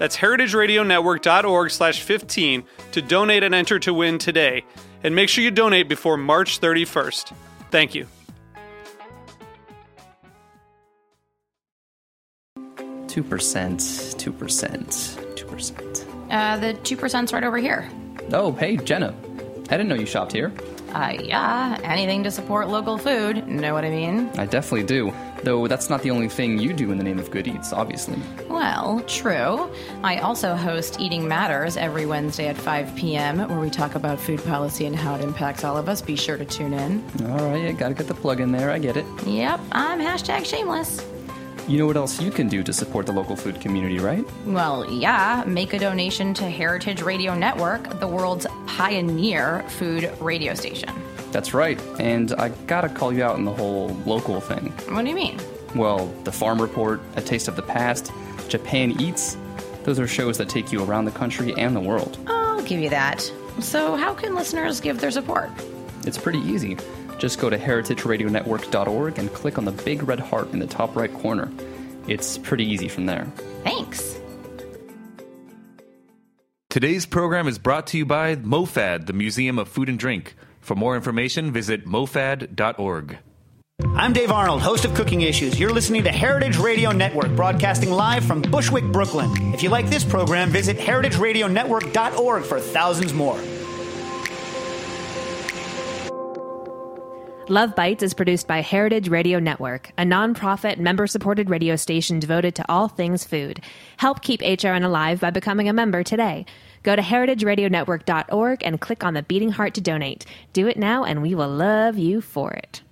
That's heritageradionetwork.org slash 15 to donate and enter to win today. And make sure you donate before March 31st. Thank you. Two percent, two percent, two percent. Uh, the 2%'s right over here. Oh, hey, Jenna. I didn't know you shopped here. Uh, yeah, anything to support local food. Know what I mean? I definitely do. Though that's not the only thing you do in the name of good eats, obviously. Well, true. I also host Eating Matters every Wednesday at 5 p.m., where we talk about food policy and how it impacts all of us. Be sure to tune in. All right, yeah, gotta get the plug in there. I get it. Yep, I'm hashtag shameless. You know what else you can do to support the local food community, right? Well, yeah, make a donation to Heritage Radio Network, the world's pioneer food radio station. That's right. And I gotta call you out on the whole local thing. What do you mean? Well, the Farm Report, A Taste of the Past, Japan Eats, those are shows that take you around the country and the world. I'll give you that. So, how can listeners give their support? It's pretty easy. Just go to heritageradionetwork.org and click on the big red heart in the top right corner. It's pretty easy from there. Thanks. Today's program is brought to you by MoFad, the Museum of Food and Drink. For more information, visit mofad.org. I'm Dave Arnold, host of Cooking Issues. You're listening to Heritage Radio Network, broadcasting live from Bushwick, Brooklyn. If you like this program, visit heritageradionetwork.org for thousands more. Love Bites is produced by Heritage Radio Network, a nonprofit, member supported radio station devoted to all things food. Help keep HRN alive by becoming a member today. Go to heritageradionetwork.org and click on the beating heart to donate. Do it now, and we will love you for it.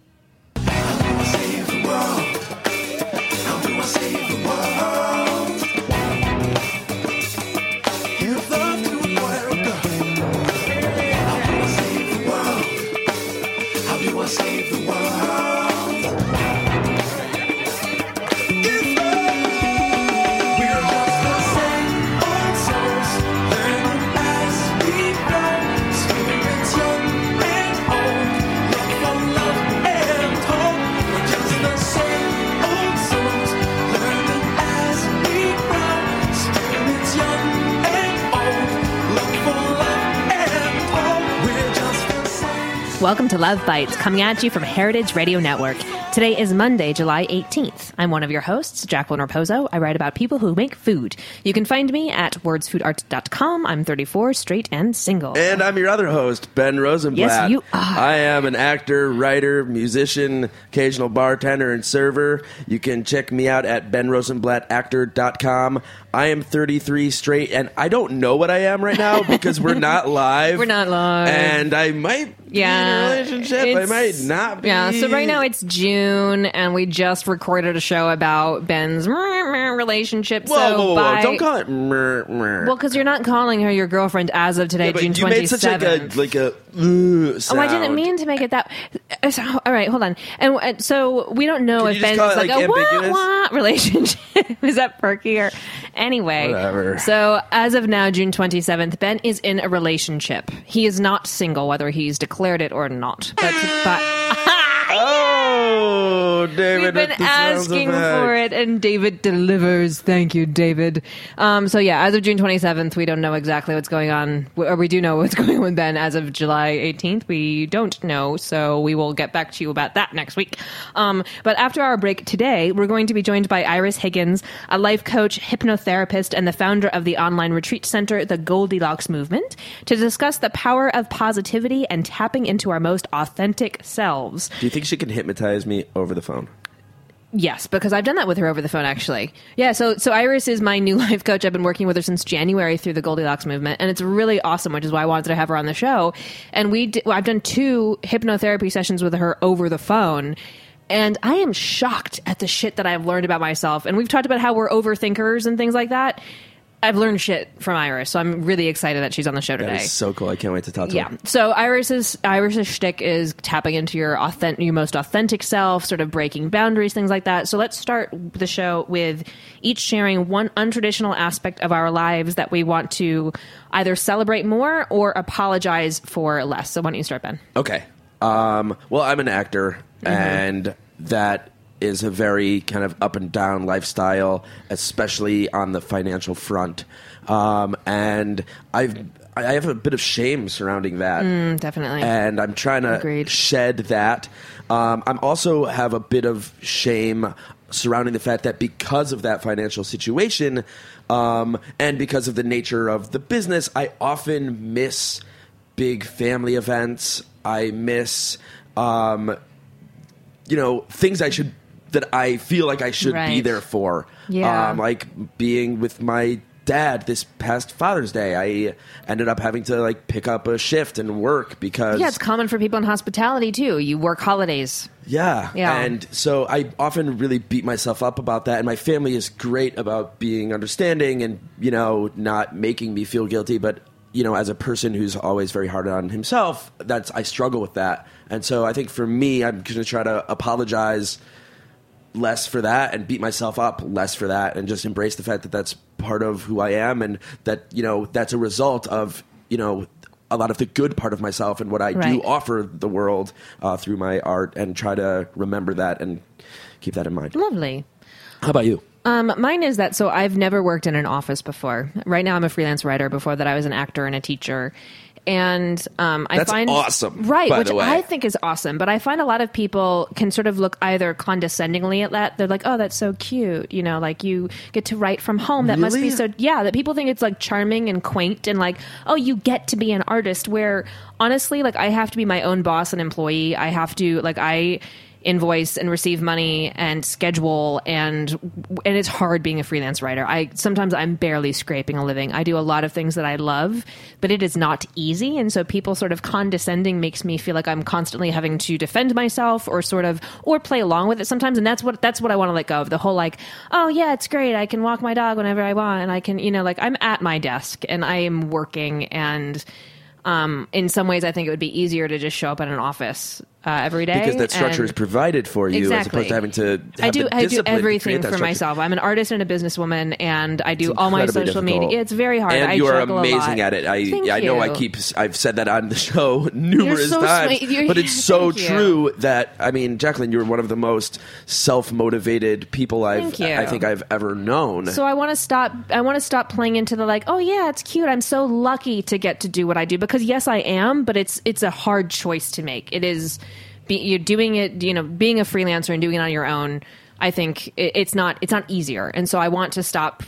Welcome to Love Bites, coming at you from Heritage Radio Network. Today is Monday, July 18th. I'm one of your hosts, Jacqueline Raposo. I write about people who make food. You can find me at wordsfoodart.com. I'm 34, straight, and single. And I'm your other host, Ben Rosenblatt. Yes, you are. I am an actor, writer, musician, occasional bartender, and server. You can check me out at benrosenblattactor.com. I am 33 straight, and I don't know what I am right now because we're not live. We're not live. And I might yeah, be in a relationship. I might not be. Yeah, so right now it's June, and we just recorded a show about Ben's relationship. Whoa, so whoa, whoa, by, Don't call it. Well, because you're not calling her your girlfriend as of today, Yeah, June you made such like 27th. a like a uh, Oh, I didn't mean to make it that. uh, so- all right, hold on. And uh, so we don't know if Ben's like, like, a what, what relationship. Is that perky or anyway? Whatever. So as of now, June 27th, Ben is in a relationship. He is not single, whether he's declared it or not. But, but Oh, David. We've been with the sounds asking for it, and David delivers. Thank you, David. Um, so yeah, as of June 27th, we don't know exactly what's going on, or we do know what's going on with Ben. As of July 18th, we don't know, so we will get back to you about that next week. Um, but after our break today, we're going to be joined by Iris Higgins, a life coach, hypnotherapist, and the founder of the online retreat center, the Goldilocks Movement, to discuss the power of positivity and tapping into our most authentic selves. Do you think she can hypnotize me over the phone? Yes, because I've done that with her over the phone actually. Yeah, so so Iris is my new life coach. I've been working with her since January through the Goldilocks movement, and it's really awesome, which is why I wanted to have her on the show. And we, well, I've done two hypnotherapy sessions with her over the phone. And I am shocked at the shit that I've learned about myself. And we've talked about how we're overthinkers and things like that. I've learned shit from Iris, so I'm really excited that she's on the show today. is so cool. I can't wait to talk to Yeah. her. So Iris's Iris's shtick is tapping into your authentic, your most authentic self, sort of breaking boundaries, things like that. So let's start the show with each sharing one untraditional aspect of our lives that we want to either celebrate more or apologize for less. So why don't you start, Ben? Okay. Um, well, I'm an actor, Mm-hmm. and that is a very kind of up and down lifestyle, especially on the financial front. Um, and I've I have a bit of shame surrounding that. Mm, definitely. and I'm trying to Agreed. shed that. Um, I'm also have a bit of shame surrounding the fact that because of that financial situation, um, and because of the nature of the business, I often miss big family events. I miss, um, you know, things I should that I feel like I should be there for. Yeah. Um, like being with my dad this past Father's Day. I ended up having to like pick up a shift and work because yeah, it's common for people in hospitality too. You work holidays. yeah. Yeah. And so I often really beat myself up about that. And my family is great about being understanding and, you know, not making me feel guilty. But, you know, as a person who's always very hard on himself, that's, I struggle with that. And so I think for me, I'm going to try to apologize less for that and beat myself up less for that and just embrace the fact that that's part of who I am and that, you know, that's a result of, you know, a lot of the good part of myself and what I do offer the world uh, through my art and try to remember that and keep that in mind. Lovely. How about you? Um, mine is that so I've never worked in an office before. Right now, I'm a freelance writer. Before that, I was an actor and a teacher. And um, I That's find awesome, right? which. I think is awesome. But I find a lot of people can sort of look either condescendingly at that. They're like, "Oh, that's so cute," you know, like you get to write from home. That must be so yeah. That people think it's like charming and quaint and like, "Oh, you get to be an artist." Where honestly, like I have to be my own boss and employee. I have to like I invoice and receive money and schedule and and it's hard being a freelance writer. I sometimes I'm barely scraping a living. I do a lot of things that I love, but it is not easy and so people sort of condescending makes me feel like I'm constantly having to defend myself or sort of or play along with it sometimes and that's what that's what I want to let go of. The whole like, oh yeah, it's great. I can walk my dog whenever I want and I can, you know, like I'm at my desk and I am working and um, in some ways, I think it would be easier to just show up at an office uh, every day Because that structure is provided for you as opposed to having to have I do I do discipline to create everything for myself. I'm an artist and a businesswoman, and I do all my social difficult. media. It's very hard. And I you are juggle a lot. amazing at it. I Thank I know I keep I've said that on the show numerous so times, but it's so Thank you. true that I mean, Jacqueline, you're one of the most self motivated people I've Thank you. I think I've ever known. So I want to stop. I want to stop playing into the like. Oh yeah, it's cute. I'm so lucky to get to do what I do because yes, I am. But it's it's a hard choice to make. It is. Be, you're doing it. You know, being a freelancer and doing it on your own. I think it, it's not. It's not easier. And so I want to stop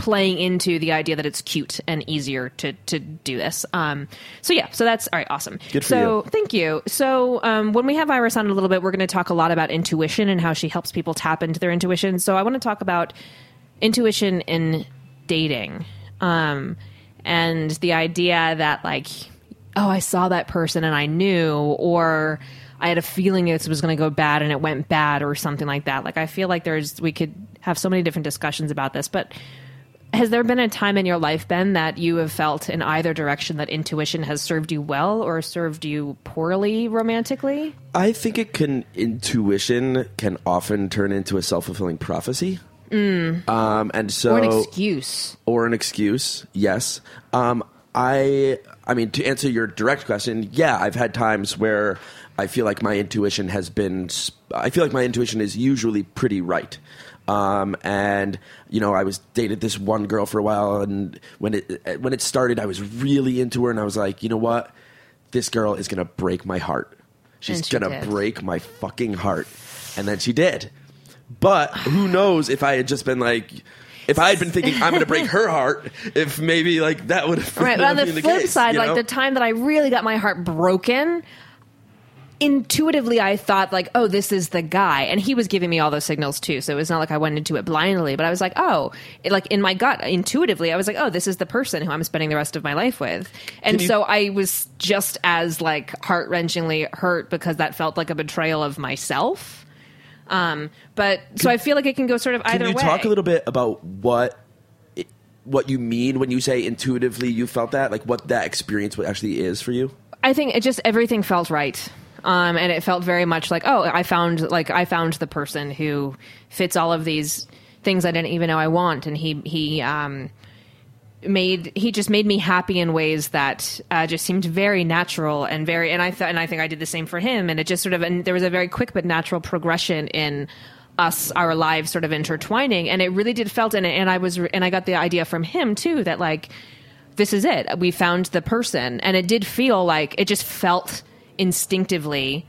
playing into the idea that it's cute and easier to to do this. Um, so yeah, so that's all right. Awesome. Good for so you. thank you. So um, when we have Iris on a little bit, we're going to talk a lot about intuition and how she helps people tap into their intuition. So I want to talk about intuition in dating, um, and the idea that like, oh, I saw that person and I knew, or I had a feeling this was going to go bad and it went bad, or something like that. Like I feel like there's we could have so many different discussions about this, but has there been a time in your life, Ben, that you have felt in either direction that intuition has served you well or served you poorly romantically? I think it can intuition can often turn into a self fulfilling prophecy. Um, and so or an excuse? or an excuse. Yes. Um, I I mean to answer your direct question, yeah, I've had times where I feel like my intuition has been I feel like my intuition is usually pretty right. Um, and you know, I was dated this one girl for a while, and when it when it started, I was really into her, and I was like, you know what, this girl is gonna break my heart. She's she gonna did. break my fucking heart, and then she did. But who knows if I had just been like. If I had been thinking I'm going to break her heart, if maybe like that would have Right, but on the flip case, side, you like the time that I really got my heart broken, intuitively I thought like, oh, this is the guy, and he was giving me all those signals too. So it was not like I went into it blindly, but I was like, oh, it, like in my gut, intuitively, I was like, oh, this is the person who I'm spending the rest of my life with, and you- so I was just as like heart wrenchingly hurt because that felt like a betrayal of myself. Um, but so I feel like it can go sort of either. Can you way. talk a little bit about what it- what you mean when you say intuitively you felt that, like what that experience actually is for you? I think it just everything felt right. Um, and it felt very much like, oh, I found like I found the person who fits all of these things I didn't even know I want, and he he um, made he just made me happy in ways that uh, just seemed very natural and very and I thought and I think I did the same for him, and it just sort of and there was a very quick but natural progression in us our lives sort of intertwining, and it really did felt and and I was and I got the idea from him too that like this is it. We found the person. And it did feel like it just felt instinctively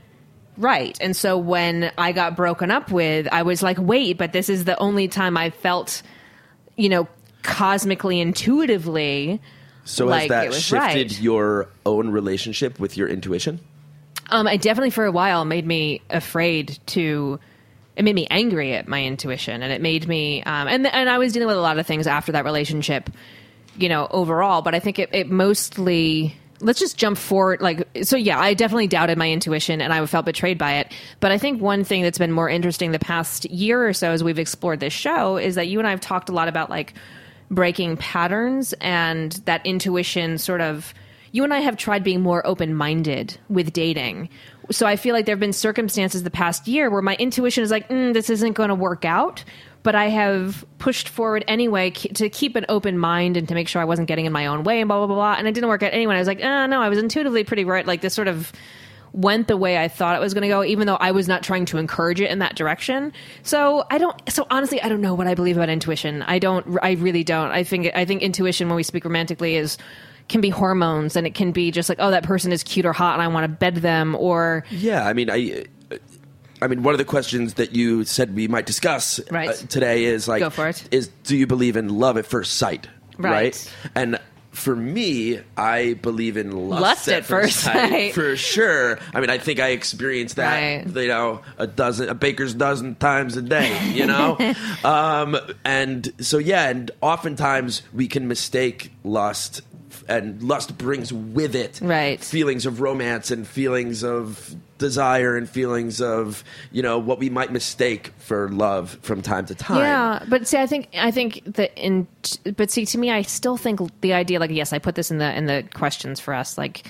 right. And so when I got broken up with, I was like, wait, but this is the only time I felt, you know, cosmically intuitively. So Like, has that shifted right. your own relationship with your intuition? Um, it definitely for a while made me afraid to. It made me angry at my intuition, and it made me. Um, and and I was dealing with a lot of things after that relationship, you know, overall. But I think it, it mostly. Let's just jump forward. Like, so yeah, I definitely doubted my intuition, and I felt betrayed by it. But I think one thing that's been more interesting the past year or so as we've explored this show is that you and I have talked a lot about like breaking patterns and that intuition sort of you and I have tried being more open minded with dating. So I feel like there have been circumstances the past year where my intuition is like, mm, this isn't going to work out. But I have pushed forward anyway to keep an open mind and to make sure I wasn't getting in my own way and blah, blah, blah, blah. And it didn't work out anyway. I was like, oh, no, I was intuitively pretty right. Like this sort of went the way I thought it was going to go, even though I was not trying to encourage it in that direction. So I don't. So honestly, I don't know what I believe about intuition. I don't. I really don't. I think. I think intuition, when we speak romantically, is can be hormones, and it can be just like, oh, that person is cute or hot, and I want to bed them, or Yeah, I mean, I, I mean, one of the questions that you said we might discuss Right. uh, today is like, Go for it. Is do you believe in love at first sight? Right. And for me, I believe in lust, Lust at first sight. for sure. I mean, I think I experienced that, Right. you know, a dozen, a baker's dozen times a day, you know. um, and so yeah, and oftentimes we can mistake lust. And lust brings with it Right. feelings of romance and feelings of desire and feelings of you know what we might mistake for love from time to time. Yeah, but see, I think I think that in, but see, to me, I still think the idea, like, yes, I put this in the in the questions for us. Like,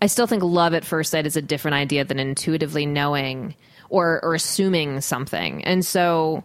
I still think love at first sight is a different idea than intuitively knowing or or assuming something, and so.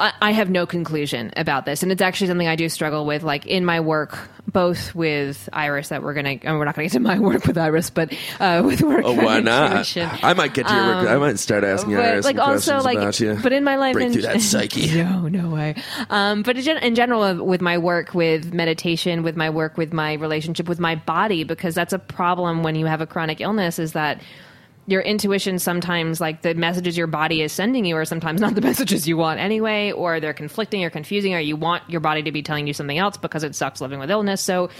I I have no conclusion about this, and it's actually something I do struggle with, like in my work, both with Iris. That we're gonna, and we're not gonna get to my work with Iris, but uh, with work. Oh, why not? I might get to your work. I might start asking but, Iris like, also, questions like, about you. but in my life break in- through that psyche. no, no way. Um, but in, gen- in general, with my work with meditation, with my work with my relationship with my body, because that's a problem when you have a chronic illness, is that your intuition sometimes, like the messages your body is sending you, are sometimes not the messages you want anyway, or they're conflicting or confusing, or you want your body to be telling you something else because it sucks living with illness. So,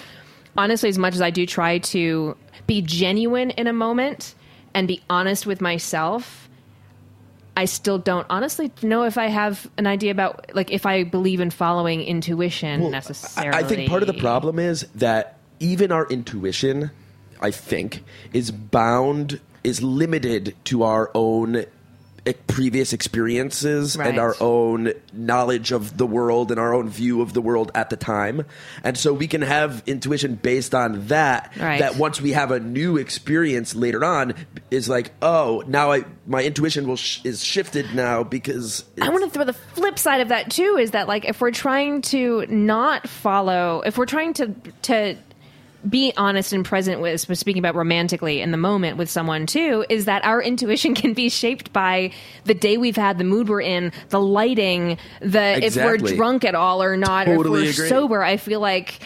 honestly, as much as I do try to be genuine in a moment and be honest with myself, I still don't honestly know if I have an idea about like if I believe in following intuition Well, necessarily. I, I think part of the problem is that even our intuition, I think, is bound, is limited to our own e- previous experiences Right. and our own knowledge of the world and our own view of the world at the time. And so we can have intuition based on that Right. that once we have a new experience later on is like, oh, now I my intuition will sh- is shifted now because I want to throw the flip side of that too is that like if we're trying to not follow if we're trying to to be honest and present with speaking about romantically in the moment with someone too is that our intuition can be shaped by the day we've had the mood we're in the lighting the if we're drunk at all or not or Totally if we're agree. sober i feel like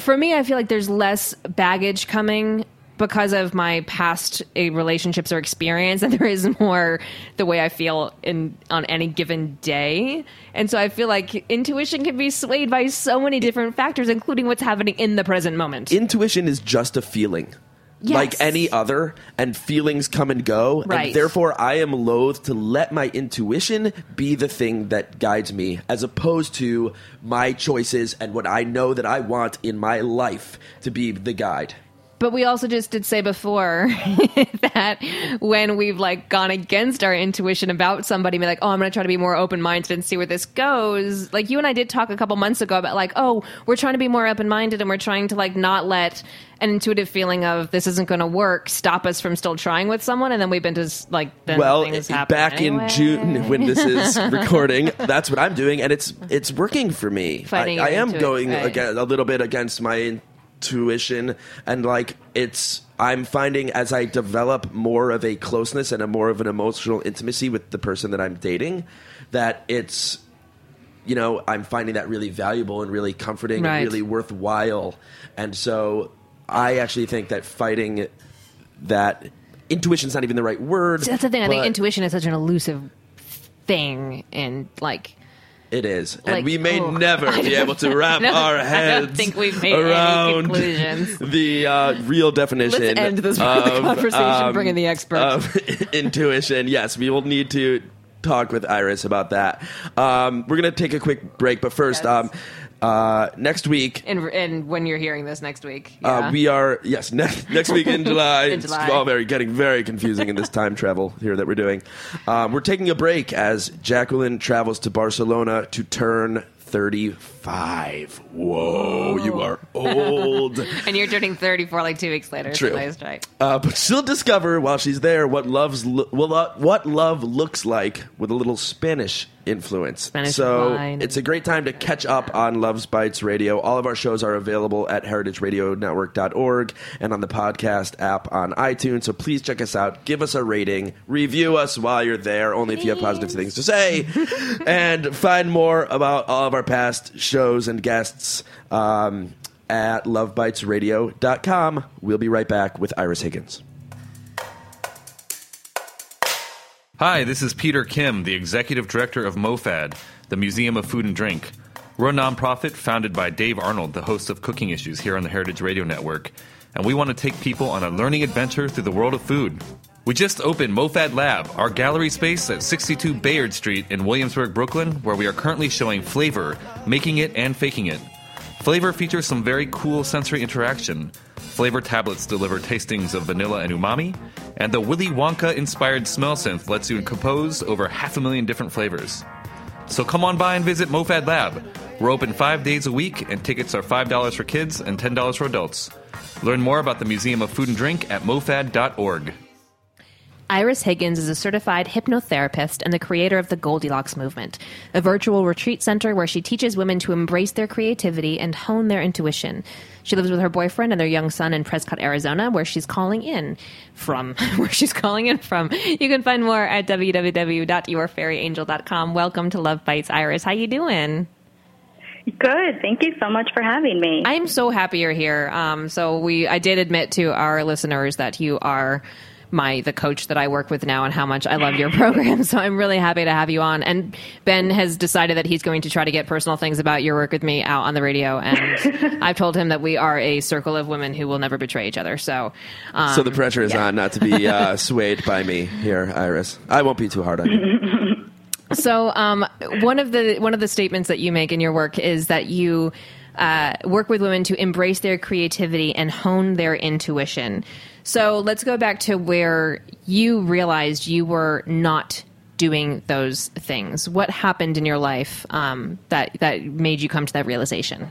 for me i feel like there's less baggage coming because of my past uh, relationships or experience and there is more the way i feel in on any given day and so i feel like intuition can be swayed by so many different factors including what's happening in the present moment Intuition is just a feeling. Yes. Like any other, and feelings come and go. Right. And therefore, I am loath to let my intuition be the thing that guides me, as opposed to my choices and what I know that I want in my life to be the guide. But we also just did say before that when we've like gone against our intuition about somebody, be like, oh, I'm going to try to be more open minded and see where this goes. Like you and I did talk a couple months ago about like, oh, we're trying to be more open minded and we're trying to like not let an intuitive feeling of this isn't going to work stop us from still trying with someone. And then we've been just like, well, back anyway. in June when this is recording, that's what I'm doing, and it's it's working for me. Fighting I, I am intuit- going right. again, a little bit against my intuition, and like it's. I'm finding as I develop more of a closeness and a more of an emotional intimacy with the person that I'm dating, that it's you know, I'm finding that really valuable and really comforting Right. and really worthwhile. And so I actually think that fighting that intuition's not even the right word. That's the thing. I think intuition is such an elusive thing and like, It is. Like, and we may oh. never be able to wrap our I don't heads think we've made any around conclusions. the uh, real definition Let's end this of conversation, bring in the expert. Of intuition. Yes, we will need to talk with Iris about that. Um, we're going to take a quick break, but first, Yes. um, uh, next week, and, and when you're hearing this next week, Uh, we are yes next next week in July. In July. It's all very getting very confusing in this time travel here that we're doing. Um, we're taking a break as Jacqueline travels to Barcelona to turn thirty five. Whoa, you are old. and you're turning 34 like two weeks later. True. So nice. Uh, but she'll discover while she's there what love's lo- uh, what love looks like with a little Spanish influence. Spanish so wine. it's a great time to catch up on Love's Bites Radio. All of our shows are available at heritageradionetwork.org and on the podcast app on iTunes. So please check us out, give us a rating, review us while you're there, only if you have positive things to say, and find more about all of our past shows and guests. Um, at lovebitesradio.com. We'll be right back with Iris Higgins. Hi, this is Peter Kim, the executive director of MoFad, the Museum of Food and Drink. We're a nonprofit founded by Dave Arnold, the host of Cooking Issues here on the Heritage Radio Network, and we want to take people on a learning adventure through the world of food. We just opened MoFad Lab, our gallery space at 62 Bayard Street in Williamsburg, Brooklyn, where we are currently showing flavor, making it, and faking it. Flavor features some very cool sensory interaction. Flavor tablets deliver tastings of vanilla and umami, and the Willy Wonka inspired smell synth lets you compose over half a million different flavors. So come on by and visit MoFad Lab. We're open five days a week, and tickets are $5 for kids and $10 for adults. Learn more about the Museum of Food and Drink at mofad.org. Iris Higgins is a certified hypnotherapist and the creator of the Goldilocks Movement, a virtual retreat center where she teaches women to embrace their creativity and hone their intuition. She lives with her boyfriend and their young son in Prescott, Arizona, where she's calling in from. where she's calling in from. You can find more at www.yourfairyangel.com. Welcome to Love Bites, Iris. How you doing? Good. Thank you so much for having me. I am so happy you're here. Um, so we, I did admit to our listeners that you are my the coach that I work with now and how much I love your program. So I'm really happy to have you on. And Ben has decided that he's going to try to get personal things about your work with me out on the radio. And I've told him that we are a circle of women who will never betray each other. So, um, So the pressure is yeah. on not to be uh, swayed by me here, Iris. I won't be too hard on you. So, um, one of the one of the statements that you make in your work is that you uh, work with women to embrace their creativity and hone their intuition. So, let's go back to where you realized you were not doing those things. What happened in your life um, that that made you come to that realization?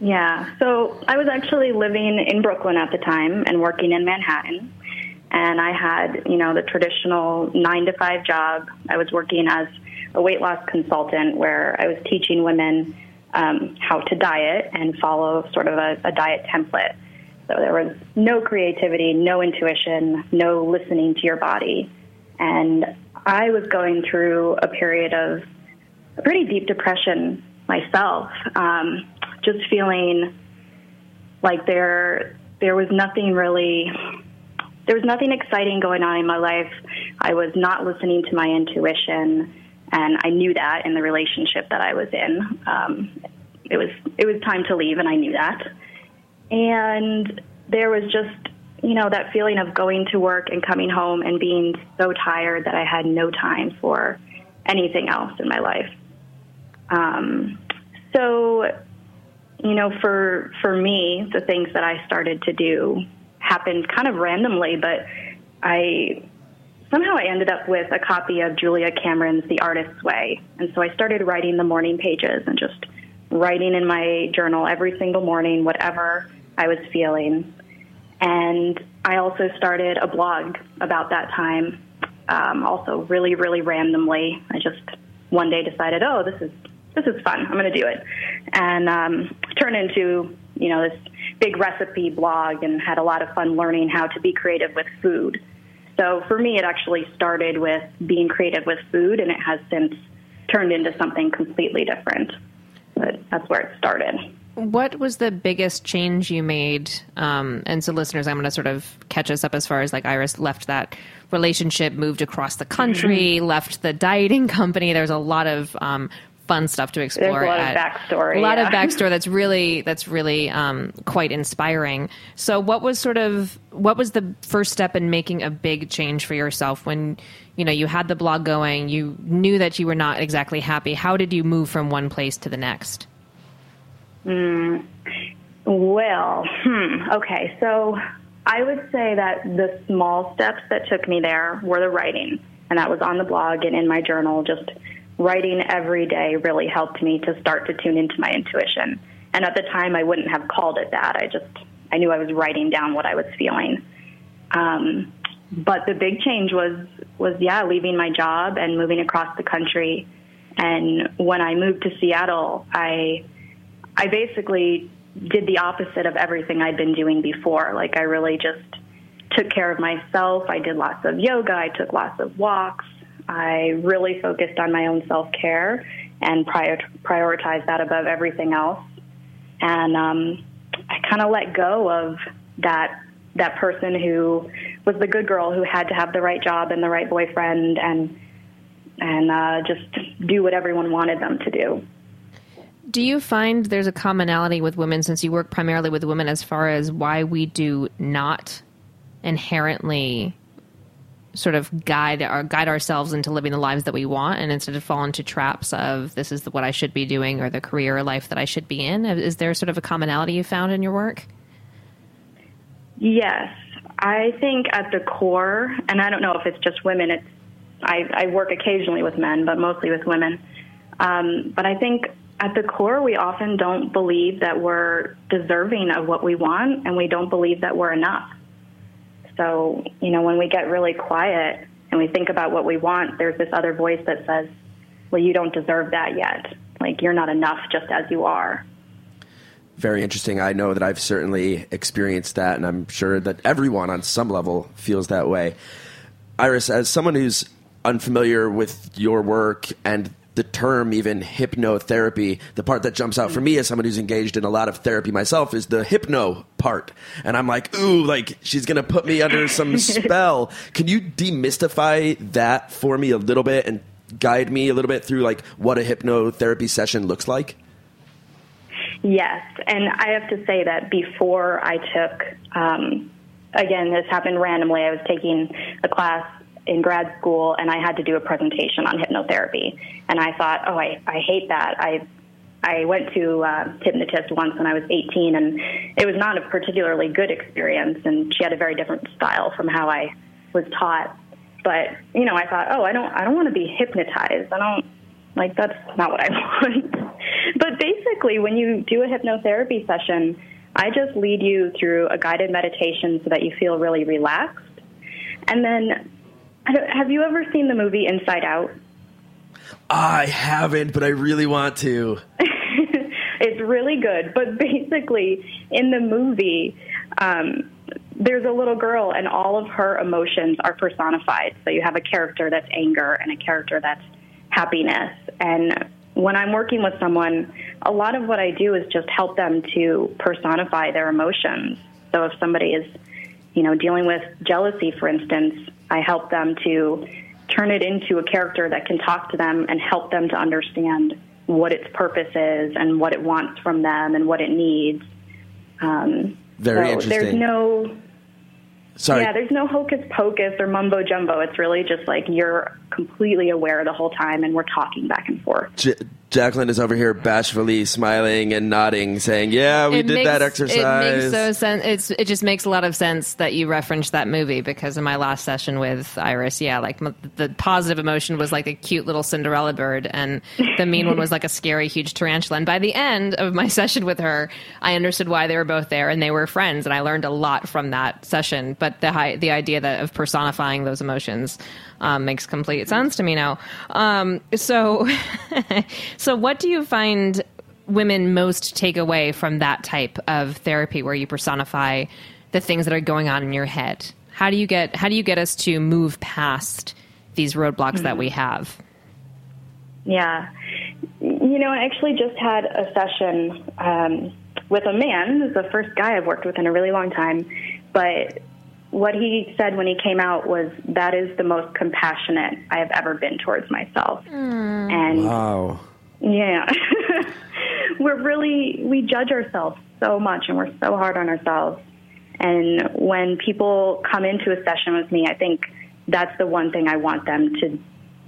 Yeah. So I was actually living in Brooklyn at the time and working in Manhattan. And I had, you know, the traditional nine to five job. I was working as a weight loss consultant where I was teaching women um, how to diet and follow sort of a, a diet template. So there was no creativity, no intuition, no listening to your body. And I was going through a period of a pretty deep depression myself, um, just feeling like there there was nothing really there was nothing exciting going on in my life. I was not listening to my intuition, and I knew that in the relationship that I was in. Um, it was it was time to leave, and I knew that. And there was just you know that feeling of going to work and coming home and being so tired that I had no time for anything else in my life. Um, so, you know, for for me, the things that I started to do happened kind of randomly, but I somehow I ended up with a copy of Julia Cameron's The Artist's Way, and so I started writing the morning pages and just writing in my journal every single morning whatever I was feeling. And I also started a blog about that time, um, also really, really randomly. I just one day decided, oh, this is this is fun. I'm going to do it, and um, turned into you know this big recipe blog and had a lot of fun learning how to be creative with food. So for me, it actually started with being creative with food, and it has since turned into something completely different. But that's where it started. What was the biggest change you made? Um, and so, listeners, I'm going to sort of catch us up as far as like Iris left that relationship, moved across the country, mm-hmm. left the dieting company. There's a lot of um, fun stuff to explore. There's a lot at, of backstory. A lot yeah. of backstory that's really that's really um, quite inspiring. So, what was sort of what was the first step in making a big change for yourself when you know you had the blog going? You knew that you were not exactly happy. How did you move from one place to the next? Mm, well, hmm, okay. So I would say that the small steps that took me there were the writing, and that was on the blog and in my journal. Just writing every day really helped me to start to tune into my intuition. And at the time, I wouldn't have called it that. I just I knew I was writing down what I was feeling. Um, but the big change was was yeah, leaving my job and moving across the country. And when I moved to Seattle, I I basically did the opposite of everything I'd been doing before. Like I really just took care of myself. I did lots of yoga. I took lots of walks. I really focused on my own self care and prior- prioritized that above everything else. And um, I kind of let go of that that person who was the good girl who had to have the right job and the right boyfriend and and uh, just do what everyone wanted them to do. Do you find there's a commonality with women since you work primarily with women as far as why we do not inherently sort of guide or guide ourselves into living the lives that we want and instead of fall into traps of this is what I should be doing or the career or life that I should be in? Is there sort of a commonality you found in your work? Yes. I think at the core, and I don't know if it's just women, it's I, I work occasionally with men, but mostly with women. Um, but I think at the core, we often don't believe that we're deserving of what we want, and we don't believe that we're enough. So, you know, when we get really quiet and we think about what we want, there's this other voice that says, well, you don't deserve that yet. Like, you're not enough just as you are. Very interesting. I know that I've certainly experienced that, and I'm sure that everyone on some level feels that way. Iris, as someone who's unfamiliar with your work and the term even hypnotherapy. The part that jumps out for me as someone who's engaged in a lot of therapy myself is the hypno part. And i'm like ooh like she's gonna put me under some spell. Can you demystify that for me a little bit and guide me a little bit through like what a hypnotherapy session looks like? Yes and i have to say that before i took um, again this happened randomly. I was taking a class in grad school and I had to do a presentation on hypnotherapy. And I thought, oh, I, I hate that. I I went to uh, hypnotist once when I was 18, and it was not a particularly good experience. And she had a very different style from how I was taught. But you know, I thought, oh, I don't, I don't want to be hypnotized. I don't like that's not what I want. but basically, when you do a hypnotherapy session, I just lead you through a guided meditation so that you feel really relaxed. And then have you ever seen the movie Inside Out? I haven't, but I really want to. it's really good. But basically, in the movie, um, there's a little girl, and all of her emotions are personified. So you have a character that's anger and a character that's happiness. And when I'm working with someone, a lot of what I do is just help them to personify their emotions. So if somebody is, you know, dealing with jealousy, for instance, I help them to turn it into a character that can talk to them and help them to understand what its purpose is and what it wants from them and what it needs. Um, Very so interesting. There's no Sorry. yeah, there's no hocus pocus or mumbo jumbo. It's really just like you're completely aware the whole time, and we're talking back and forth. J- Jacqueline is over here bashfully smiling and nodding, saying, "Yeah, we It did makes- that exercise." It makes so sense. It's it just makes a lot of sense that you referenced that movie because in my last session with Iris, yeah, like m- the positive emotion was like a cute little Cinderella bird, and the mean one was like a scary huge tarantula. And by the end of my session with her, I understood why they were both there and they were friends, and I learned a lot from that session. But the hi- the idea that of personifying those emotions um, makes complete sense to me now. Um, so, so what do you find women most take away from that type of therapy, where you personify the things that are going on in your head? How do you get how do you get us to move past these roadblocks that we have? Yeah. You know, I actually just had a session um, with a man. The first guy I've worked with in a really long time. But what he said when he came out was, that is the most compassionate I have ever been towards myself. Mm. And wow. yeah, we're really, we judge ourselves so much and we're so hard on ourselves. And when people come into a session with me, I think that's the one thing I want them to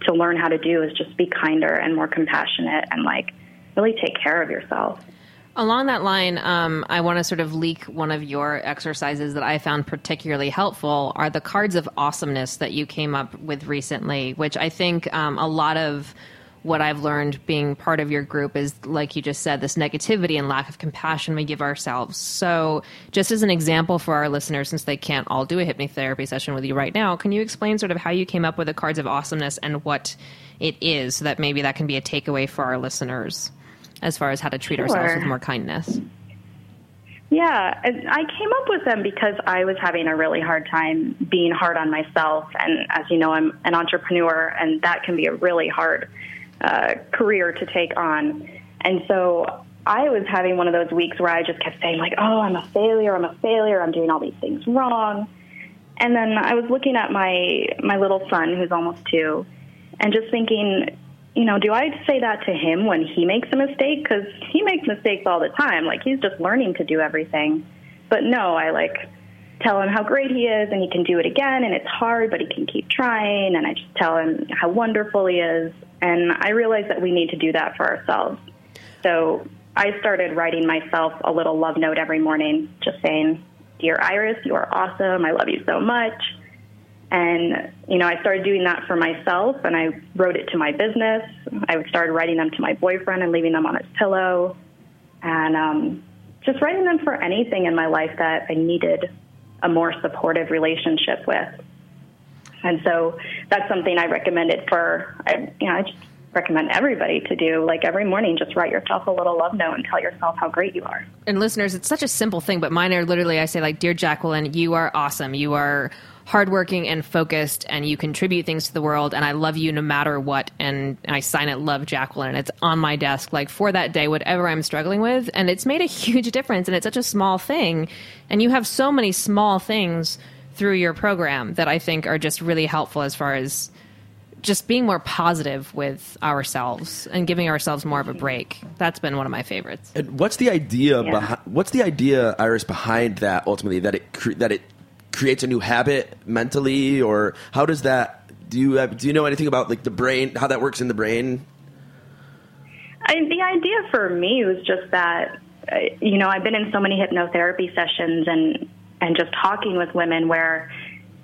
to learn how to do is just be kinder and more compassionate and like really take care of yourself. Along that line, um, I want to sort of leak one of your exercises that I found particularly helpful are the cards of awesomeness that you came up with recently, which I think um, a lot of what I've learned being part of your group is, like you just said, this negativity and lack of compassion we give ourselves. So, just as an example for our listeners, since they can't all do a hypnotherapy session with you right now, can you explain sort of how you came up with the cards of awesomeness and what it is, so that maybe that can be a takeaway for our listeners as far as how to treat ourselves with more kindness? Yeah, I came up with them because I was having a really hard time being hard on myself. And as you know, I'm an entrepreneur, and that can be a really hard uh, career to take on. And so I was having one of those weeks where I just kept saying, like, oh, I'm a failure, I'm a failure, I'm doing all these things wrong. And then I was looking at my my little son, who's almost two, and just thinking, you know, do I say that to him when he makes a mistake? Because he makes mistakes all the time. Like he's just learning to do everything. But no, I like tell him how great he is and he can do it again and it's hard, but he can keep trying. And I just tell him how wonderful he is. And I realize that we need to do that for ourselves. So I started writing myself a little love note every morning, just saying, Dear Iris, you are awesome. I love you so much. And, you know, I started doing that for myself and I wrote it to my business. I would started writing them to my boyfriend and leaving them on his pillow. And um, just writing them for anything in my life that I needed a more supportive relationship with. And so that's something I recommended for, I, you know, I just recommend everybody to do. Like every morning, just write yourself a little love note and tell yourself how great you are. and listeners, it's such a simple thing, but mine are literally I say like, "Dear Jacqueline, you are awesome. You are hardworking and focused, and you contribute things to the world. And I love you no matter what." And I sign it, "Love Jacqueline," and it's on my desk like for that day, whatever I'm struggling with, and it's made a huge difference. And it's such a small thing, and you have so many small things through your program that I think are just really helpful as far as just being more positive with ourselves and giving ourselves more of a break. That's been one of my favorites. And what's the idea Yeah. behind? What's the idea, Iris, behind that? Ultimately, that it cre- that it creates a new habit mentally, or how does that? Do you have, do you know anything about like the brain, how that works in the brain? I, the idea for me was just that, uh, you know, I've been in so many hypnotherapy sessions and and just talking with women where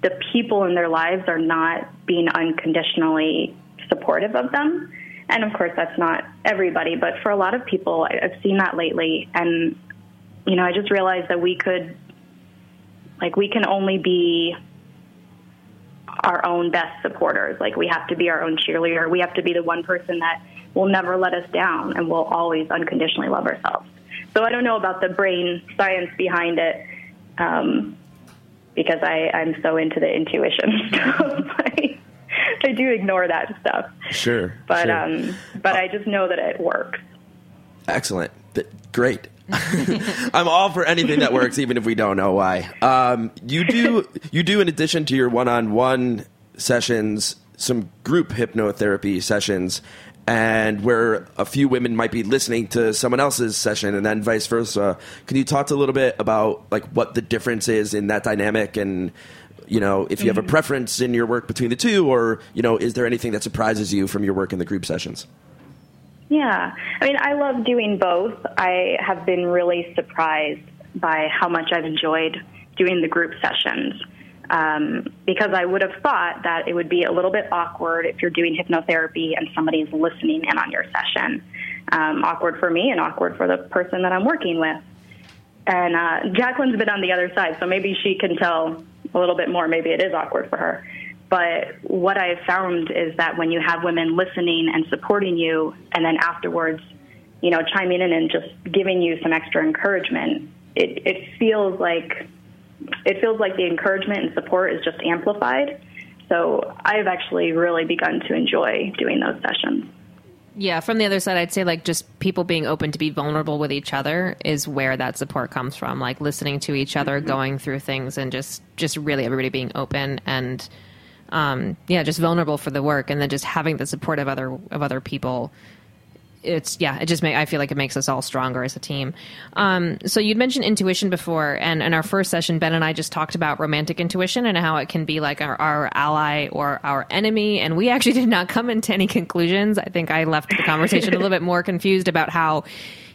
the people in their lives are not being unconditionally supportive of them. And of course, that's not everybody, but for a lot of people, I've seen that lately. And you know, I just realized that we could, like, we can only be our own best supporters. Like we have to be our own cheerleader. We have to be the one person that will never let us down and we'll always unconditionally love ourselves. So I don't know about the brain science behind it um, because I, I'm so into the intuition stuff. I, I do ignore that stuff. Sure. But sure. um, but I just know that it works. Excellent. Great. I'm all for anything that works, even if we don't know why. Um, you do you do in addition to your one-on-one sessions, some group hypnotherapy sessions, and where a few women might be listening to someone else's session, and then vice versa. Can you talk a little bit about like what the difference is in that dynamic, and you know if you have a preference in your work between the two, or you know is there anything that surprises you from your work in the group sessions? Yeah. I mean, I love doing both. I have been really surprised by how much I've enjoyed doing the group sessions. Um, because I would have thought that it would be a little bit awkward if you're doing hypnotherapy and somebody's listening in on your session. Um, awkward for me and awkward for the person that I'm working with. And uh, Jacqueline's been on the other side, so maybe she can tell a little bit more. Maybe it is awkward for her. But what I've found is that when you have women listening and supporting you, and then afterwards, you know, chiming in and just giving you some extra encouragement, it, it feels like it feels like the encouragement and support is just amplified. So I've actually really begun to enjoy doing those sessions. Yeah, from the other side, I'd say like just people being open to be vulnerable with each other is where that support comes from. Like listening to each other, mm-hmm. going through things, and just just really everybody being open and um, yeah, just vulnerable for the work, and then just having the support of other of other people. It's yeah, it just make I feel like it makes us all stronger as a team. Um, so you'd mentioned intuition before, and in our first session, Ben and I just talked about romantic intuition and how it can be like our, our ally or our enemy. And we actually did not come into any conclusions. I think I left the conversation a little bit more confused about how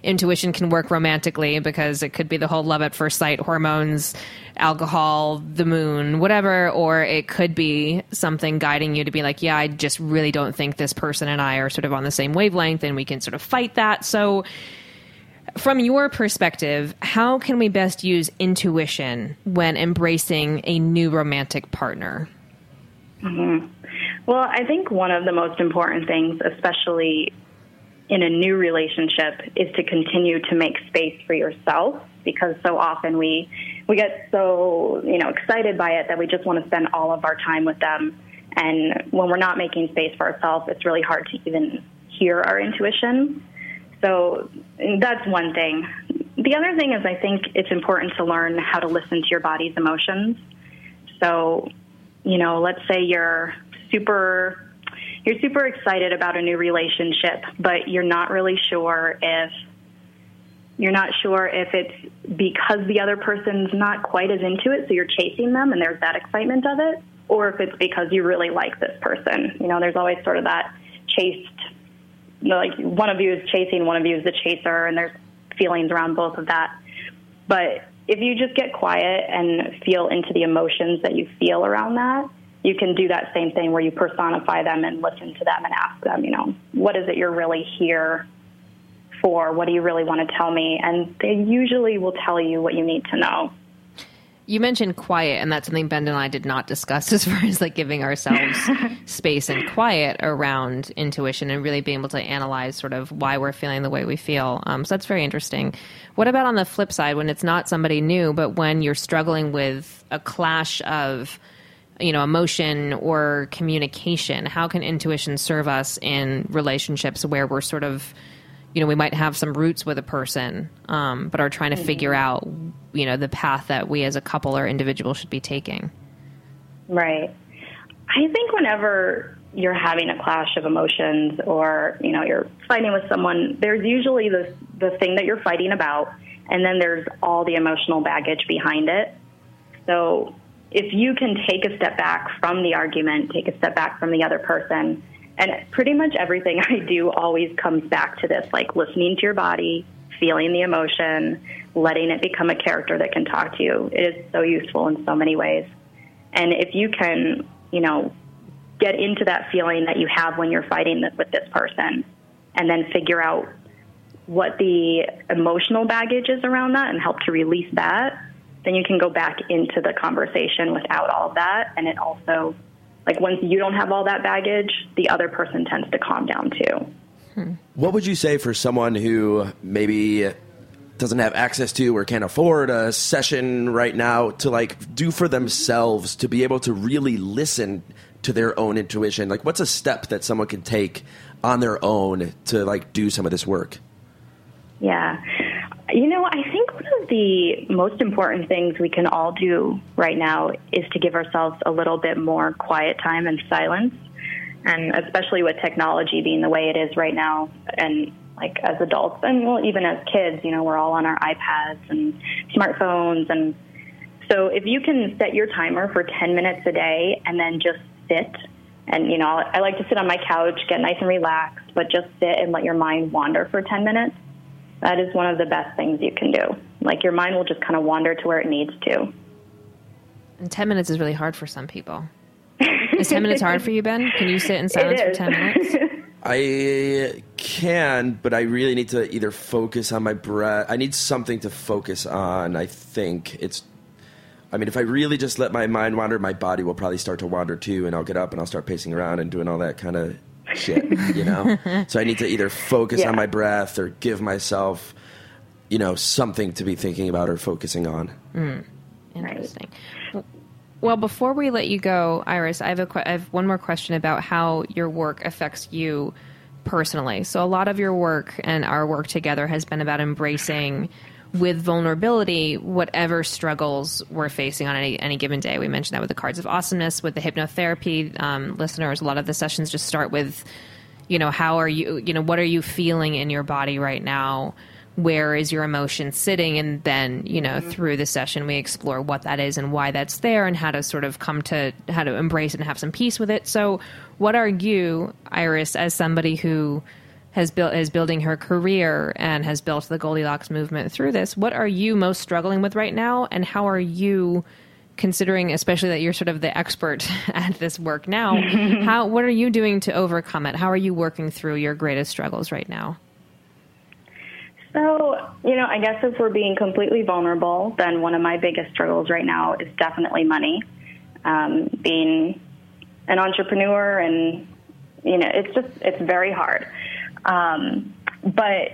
intuition can work romantically because it could be the whole love at first sight hormones, alcohol, the moon, whatever, or it could be something guiding you to be like, yeah, I just really don't think this person and I are sort of on the same wavelength and we can sort of fight that. So, from your perspective, how can we best use intuition when embracing a new romantic partner? Mm-hmm. Well, I think one of the most important things, especially in a new relationship is to continue to make space for yourself because so often we we get so you know excited by it that we just want to spend all of our time with them. And when we're not making space for ourselves it's really hard to even hear our intuition. So that's one thing. The other thing is i think it's important to learn how to listen to your body's emotions. So you know let's say you're super you're super excited about a new relationship, but you're not really sure if you're not sure if it's because the other person's not quite as into it, so you're chasing them and there's that excitement of it, or if it's because you really like this person. You know, there's always sort of that chased, like one of you is chasing, one of you is the chaser, and there's feelings around both of that. But if you just get quiet and feel into the emotions that you feel around that, you can do that same thing where you personify them and listen to them and ask them, you know, what is it you're really here for? What do you really want to tell me? And they usually will tell you what you need to know. You mentioned quiet, and that's something Ben and I did not discuss as far as like giving ourselves space and quiet around intuition and really being able to analyze sort of why we're feeling the way we feel. Um, so that's very interesting. What about on the flip side when it's not somebody new, but when you're struggling with a clash of you know emotion or communication. How can intuition serve us in relationships where we're sort of you know we might have some roots with a person um, but are trying to mm-hmm. figure out you know the path that we as a couple or individual should be taking? Right. I think whenever you're having a clash of emotions or you know you're fighting with someone there's usually the the thing that you're fighting about and then there's all the emotional baggage behind it. So if you can take a step back from the argument, take a step back from the other person, and pretty much everything I do always comes back to this like listening to your body, feeling the emotion, letting it become a character that can talk to you. It is so useful in so many ways. And if you can, you know, get into that feeling that you have when you're fighting with this person and then figure out what the emotional baggage is around that and help to release that, then you can go back into the conversation without all of that. And it also, like, once you don't have all that baggage, the other person tends to calm down too. Hmm. What would you say for someone who maybe doesn't have access to or can't afford a session right now to like do for themselves to be able to really listen to their own intuition? Like what's a step that someone can take on their own to like do some of this work? Yeah. You know, I think the most important things we can all do right now is to give ourselves a little bit more quiet time and silence. And especially with technology being the way it is right now, and like as adults, and well, even as kids, you know, we're all on our iPads and smartphones. And so if you can set your timer for 10 minutes a day and then just sit, and, you know, I like to sit on my couch, get nice and relaxed, but just sit and let your mind wander for 10 minutes that is one of the best things you can do. Like your mind will just kind of wander to where it needs to. And 10 minutes is really hard for some people. is 10 minutes hard for you, Ben? Can you sit in silence for 10 minutes? I can, but I really need to either focus on my breath. I need something to focus on. I think it's. I mean, if I really just let my mind wander, my body will probably start to wander too, and I'll get up and I'll start pacing around and doing all that kind of shit, you know? so I need to either focus yeah. on my breath or give myself, you know, something to be thinking about or focusing on. Mm. Interesting. Right. Well, before we let you go, Iris, I have, a, I have one more question about how your work affects you personally. So, a lot of your work and our work together has been about embracing with vulnerability, whatever struggles we're facing on any, any given day. We mentioned that with the cards of awesomeness, with the hypnotherapy um, listeners. A lot of the sessions just start with, you know, how are you, you know, what are you feeling in your body right now? Where is your emotion sitting? And then, you know, mm-hmm. through the session, we explore what that is and why that's there and how to sort of come to, how to embrace it and have some peace with it. So, what are you, Iris, as somebody who, has built is building her career and has built the Goldilocks movement through this. What are you most struggling with right now, and how are you? considering especially that you're sort of the expert at this work now how what are you doing to overcome it how are you working through your greatest struggles right now so you know i guess if we're being completely vulnerable then one of my biggest struggles right now is definitely money um, being an entrepreneur and you know it's just it's very hard um, but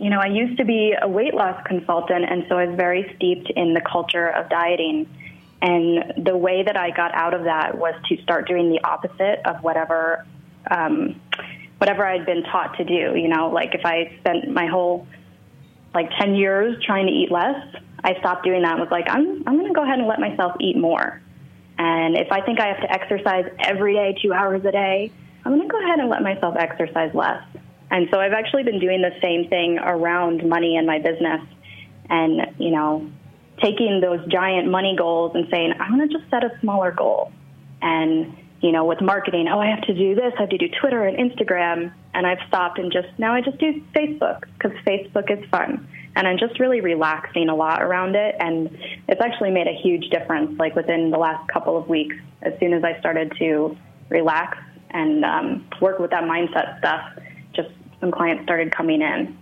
you know, I used to be a weight loss consultant, and so I was very steeped in the culture of dieting. And the way that I got out of that was to start doing the opposite of whatever um, whatever I'd been taught to do. You know, like if I spent my whole like ten years trying to eat less, I stopped doing that. and Was like, I'm I'm going to go ahead and let myself eat more. And if I think I have to exercise every day, two hours a day, I'm going to go ahead and let myself exercise less. And so I've actually been doing the same thing around money and my business and, you know, taking those giant money goals and saying, I'm going to just set a smaller goal. And, you know, with marketing, oh, I have to do this, I have to do Twitter and Instagram. And I've stopped and just, now I just do Facebook because Facebook is fun. And I'm just really relaxing a lot around it. And it's actually made a huge difference, like within the last couple of weeks, as soon as I started to relax and um, work with that mindset stuff, just some clients started coming in.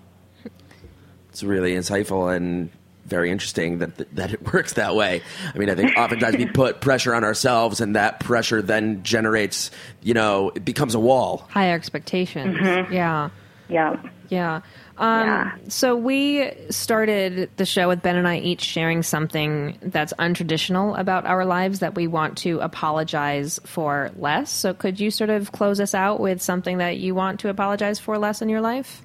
It's really insightful and very interesting that that it works that way. I mean, I think oftentimes we put pressure on ourselves, and that pressure then generates, you know, it becomes a wall. High expectations. Mm-hmm. Yeah. Yeah. Yeah. Um, yeah. So we started the show with Ben and I each sharing something that's untraditional about our lives that we want to apologize for less. So could you sort of close us out with something that you want to apologize for less in your life?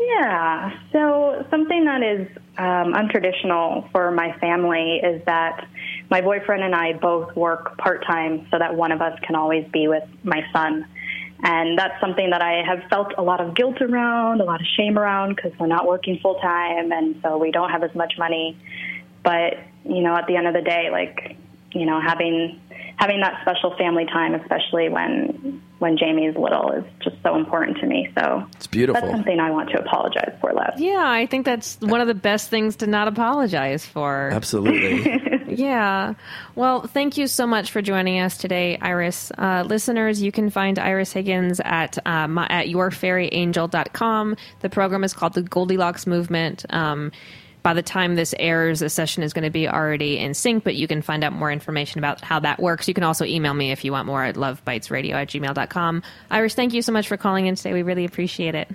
Yeah. So something that is um, untraditional for my family is that my boyfriend and I both work part time so that one of us can always be with my son. And that's something that I have felt a lot of guilt around, a lot of shame around because we're not working full time and so we don't have as much money. But, you know, at the end of the day, like, you know, having having that special family time, especially when when Jamie's little, is just so important to me. So it's beautiful. That's something I want to apologize for, less. Yeah, I think that's one of the best things to not apologize for. Absolutely. yeah. Well, thank you so much for joining us today, Iris. Uh, listeners, you can find Iris Higgins at um, at yourfairyangel.com. The program is called the Goldilocks Movement. Um, by the time this airs, the session is going to be already in sync, but you can find out more information about how that works. You can also email me if you want more at lovebitesradio at gmail.com. Iris, thank you so much for calling in today. We really appreciate it.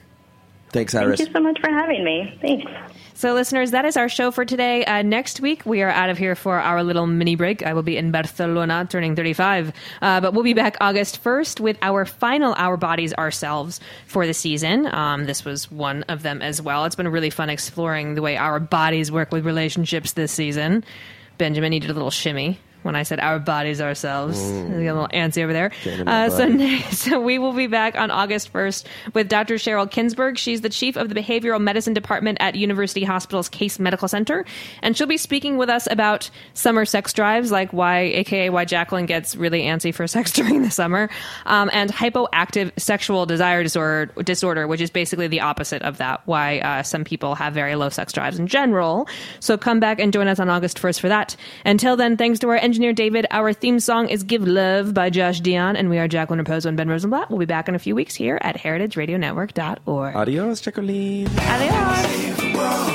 Thanks, Iris. Thank you so much for having me. Thanks. So, listeners, that is our show for today. Uh, next week, we are out of here for our little mini break. I will be in Barcelona turning 35. Uh, but we'll be back August 1st with our final Our Bodies Ourselves for the season. Um, this was one of them as well. It's been really fun exploring the way our bodies work with relationships this season. Benjamin needed a little shimmy when I said our bodies ourselves. Mm. a little antsy over there. Uh, so, so we will be back on August 1st with Dr. Sheryl Kingsberg. She's the chief of the behavioral medicine department at University Hospital's Case Medical Center. And she'll be speaking with us about summer sex drives, like why, aka why Jacqueline gets really antsy for sex during the summer, um, and hypoactive sexual desire disorder, disorder, which is basically the opposite of that, why uh, some people have very low sex drives in general. So come back and join us on August 1st for that. Until then, thanks to our engineer engineer David. Our theme song is Give Love by Josh Dion, and we are Jacqueline Raposo and Ben Rosenblatt. We'll be back in a few weeks here at heritageradionetwork.org. Adios, Jacqueline. Adios.